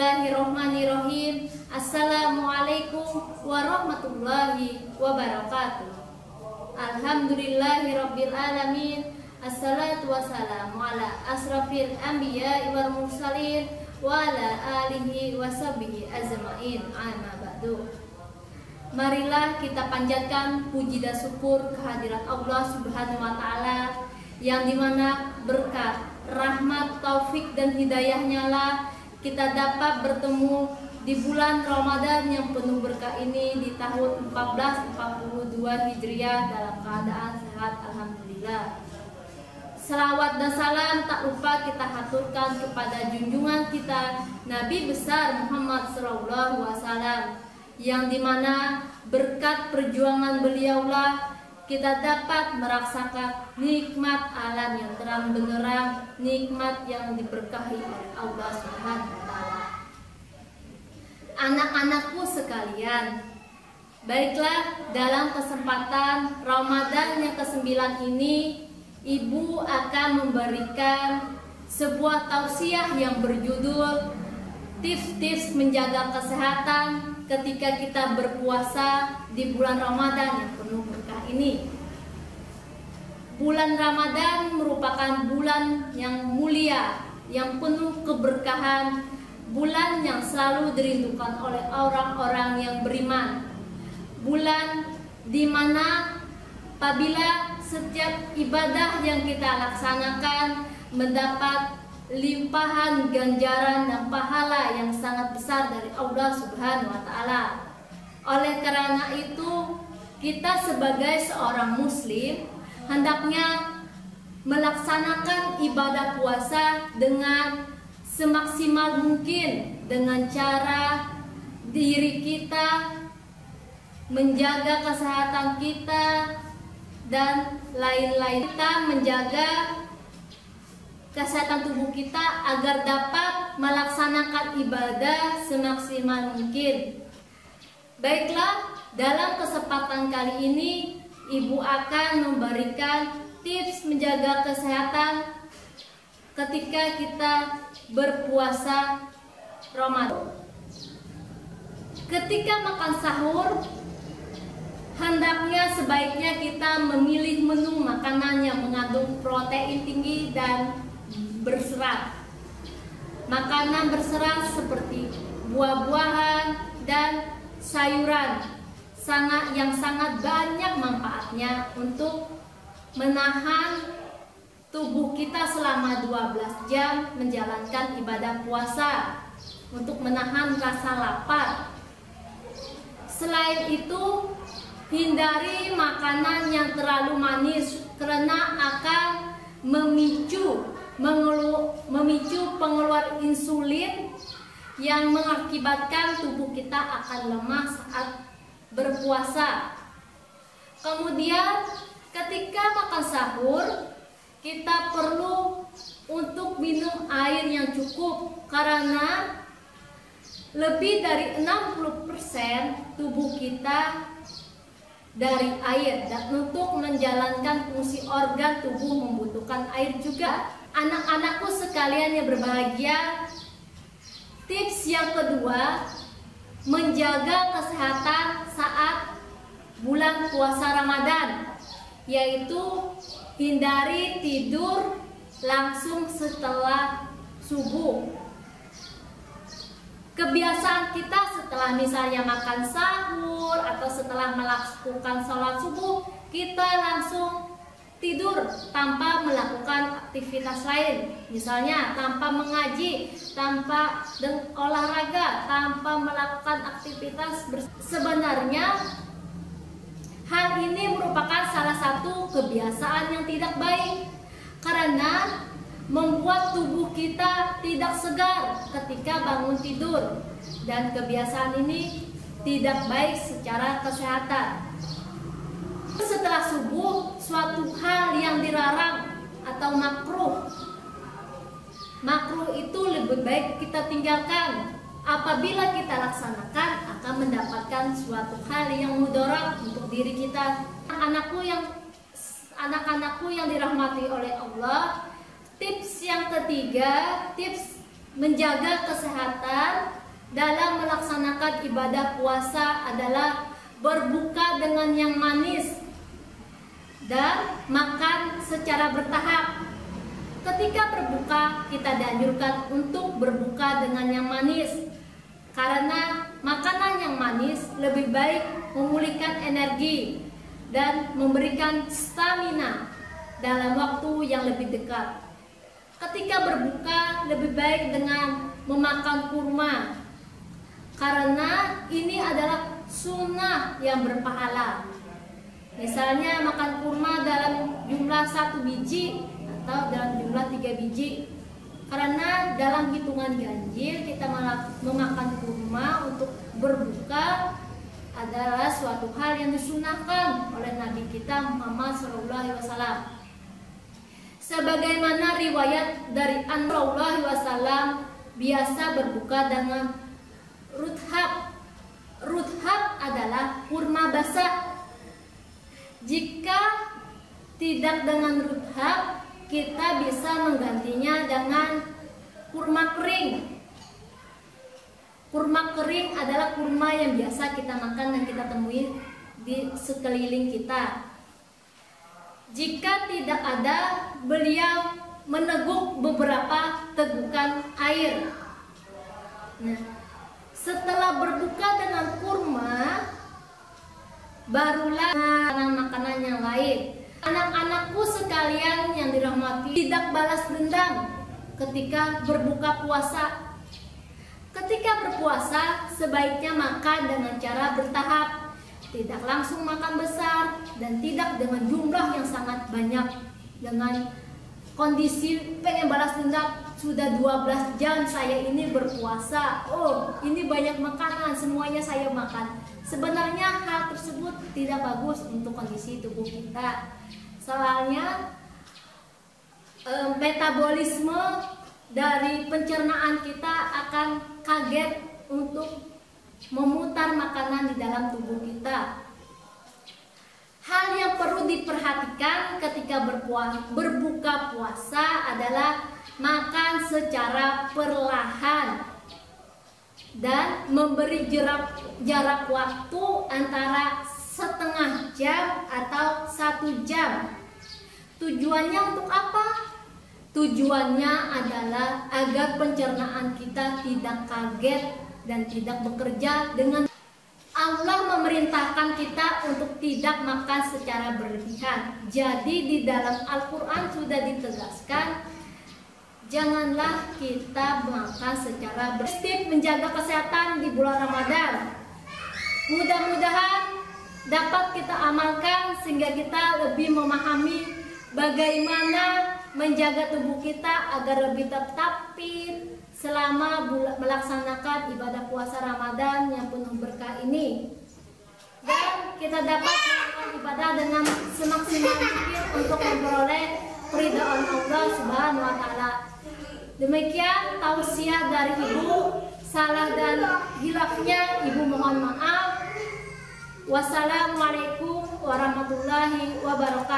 Bismillahirrohmanirrohim Assalamualaikum warahmatullahi wabarakatuh. Alhamdulillahirrabbilalamin Assalatu wassalamu ala asrafil anbiya wal mursalin Wa ala alihi wa sahbihi azma'in Amma ba'du. Marilah kita panjatkan puji dan syukur kehadirat Allah subhanahu wa ta'ala Yang di mana berkat, rahmat, taufik dan hidayahnya lah kita dapat bertemu di bulan Ramadan yang penuh berkah ini di tahun 1442 Hijriah dalam keadaan sehat Alhamdulillah. Selawat dan salam tak lupa kita haturkan kepada junjungan kita Nabi besar Muhammad SAW yang di mana berkat perjuangan beliaulah kita dapat merasakan nikmat alam yang terang benderang, nikmat yang diberkahi oleh Allah Subhanahu wa taala. Anak-anakku sekalian, baiklah dalam kesempatan Ramadan yang ke-9 ini Ibu akan memberikan sebuah tausiah yang berjudul tips-tips menjaga kesehatan ketika kita berpuasa di bulan Ramadan yang penuh ini. Bulan Ramadan merupakan bulan yang mulia, yang penuh keberkahan, bulan yang selalu dirindukan oleh orang-orang yang beriman. Bulan di mana apabila setiap ibadah yang kita laksanakan mendapat limpahan ganjaran dan pahala yang sangat besar dari Allah Subhanahu wa taala. Oleh karena itu, kita sebagai seorang muslim hendaknya melaksanakan ibadah puasa dengan semaksimal mungkin dengan cara diri kita menjaga kesehatan kita dan lain-lain kita menjaga kesehatan tubuh kita agar dapat melaksanakan ibadah semaksimal mungkin. Baiklah, dalam kesempatan kali ini Ibu akan memberikan tips menjaga kesehatan ketika kita berpuasa Ramadan. Ketika makan sahur, hendaknya sebaiknya kita memilih menu makanan yang mengandung protein tinggi dan berserat. Makanan berserat seperti buah-buahan dan sayuran sangat yang sangat banyak manfaatnya untuk menahan tubuh kita selama 12 jam menjalankan ibadah puasa untuk menahan rasa lapar. Selain itu, hindari makanan yang terlalu manis karena akan memicu mengelu, memicu pengeluar insulin yang mengakibatkan tubuh kita akan lemah saat berpuasa. Kemudian ketika makan sahur kita perlu untuk minum air yang cukup karena lebih dari 60% tubuh kita dari air dan untuk menjalankan fungsi organ tubuh membutuhkan air juga. Anak-anakku sekalian yang berbahagia, tips yang kedua menjaga kesehatan saat bulan puasa Ramadan yaitu hindari tidur langsung setelah subuh. Kebiasaan kita setelah misalnya makan sahur atau setelah melakukan sholat subuh kita langsung tidur tanpa melakukan aktivitas lain. Misalnya tanpa mengaji tanpa olahraga tanpa melakukan aktivitas sebenarnya hal ini merupakan salah satu kebiasaan yang tidak baik. Karena membuat tubuh kita tidak segar ketika bangun tidur. Dan kebiasaan ini tidak baik secara kesehatan. Setelah subuh suatu hal yang dilarang atau makruh. Makruh itu lebih baik kita tinggalkan. Apabila kita laksanakan akan mendapatkan suatu hal yang mudarat untuk diri kita. Anakku yang anak-anakku yang dirahmati oleh Allah tips yang ketiga tips menjaga kesehatan dalam melaksanakan ibadah puasa adalah berbuka dengan yang manis dan makan secara bertahap. Ketika berbuka, kita dianjurkan untuk berbuka dengan yang manis karena makanan yang manis lebih baik memulihkan energi dan memberikan stamina dalam waktu yang lebih dekat. Ketika berbuka, lebih baik dengan memakan kurma karena ini adalah sunnah yang berpahala. Misalnya makan kurma dalam jumlah satu biji atau dalam jumlah tiga biji. Karena dalam hitungan ganjil kita memakan kurma untuk berbuka adalah suatu hal yang disunahkan oleh Nabi kita Muhammad SAW. Sebagaimana riwayat dari An Wasallam biasa berbuka dengan ruthab. Ruthab adalah kurma basah. Jika tidak dengan ruthab, kita bisa menggantinya dengan kurma kering. Kurma kering adalah kurma yang biasa kita makan dan kita temui di sekeliling kita. Jika tidak ada, beliau meneguk beberapa tegukan air. Nah, setelah berbuka dengan kurma, barulah makanan-makanan yang lain. Anak-anakku sekalian yang dirahmati, tidak balas dendam ketika berbuka puasa. Ketika berpuasa, sebaiknya makan dengan cara bertahap, tidak langsung makan besar dan tidak dengan jumlah yang sangat banyak dengan kondisi pengen balas dendam sudah 12 jam saya ini berpuasa. Oh ini banyak makanan semuanya saya makan. Sebenarnya hal tersebut tidak bagus untuk kondisi tubuh kita. Soalnya metabolisme dari pencernaan kita akan kaget untuk memutar makanan di dalam tubuh kita Hal yang perlu diperhatikan ketika berpuasa, berbuka puasa adalah makan secara perlahan dan memberi jarak, jarak waktu antara setengah jam atau satu jam. Tujuannya untuk apa? Tujuannya adalah agar pencernaan kita tidak kaget dan tidak bekerja dengan memerintahkan kita untuk tidak makan secara berlebihan. Jadi di dalam Al-Quran sudah ditegaskan, janganlah kita makan secara bersih menjaga kesehatan di bulan Ramadan. Mudah-mudahan dapat kita amalkan sehingga kita lebih memahami bagaimana menjaga tubuh kita agar lebih tetap fit, selama melaksanakan ibadah puasa Ramadan yang penuh berkah ini dan kita dapat melakukan ibadah dengan semaksimal mungkin untuk memperoleh keridhaan Allah Subhanahu wa taala. Demikian tausiah dari Ibu, salah dan hilafnya Ibu mohon maaf. Wassalamualaikum warahmatullahi wabarakatuh.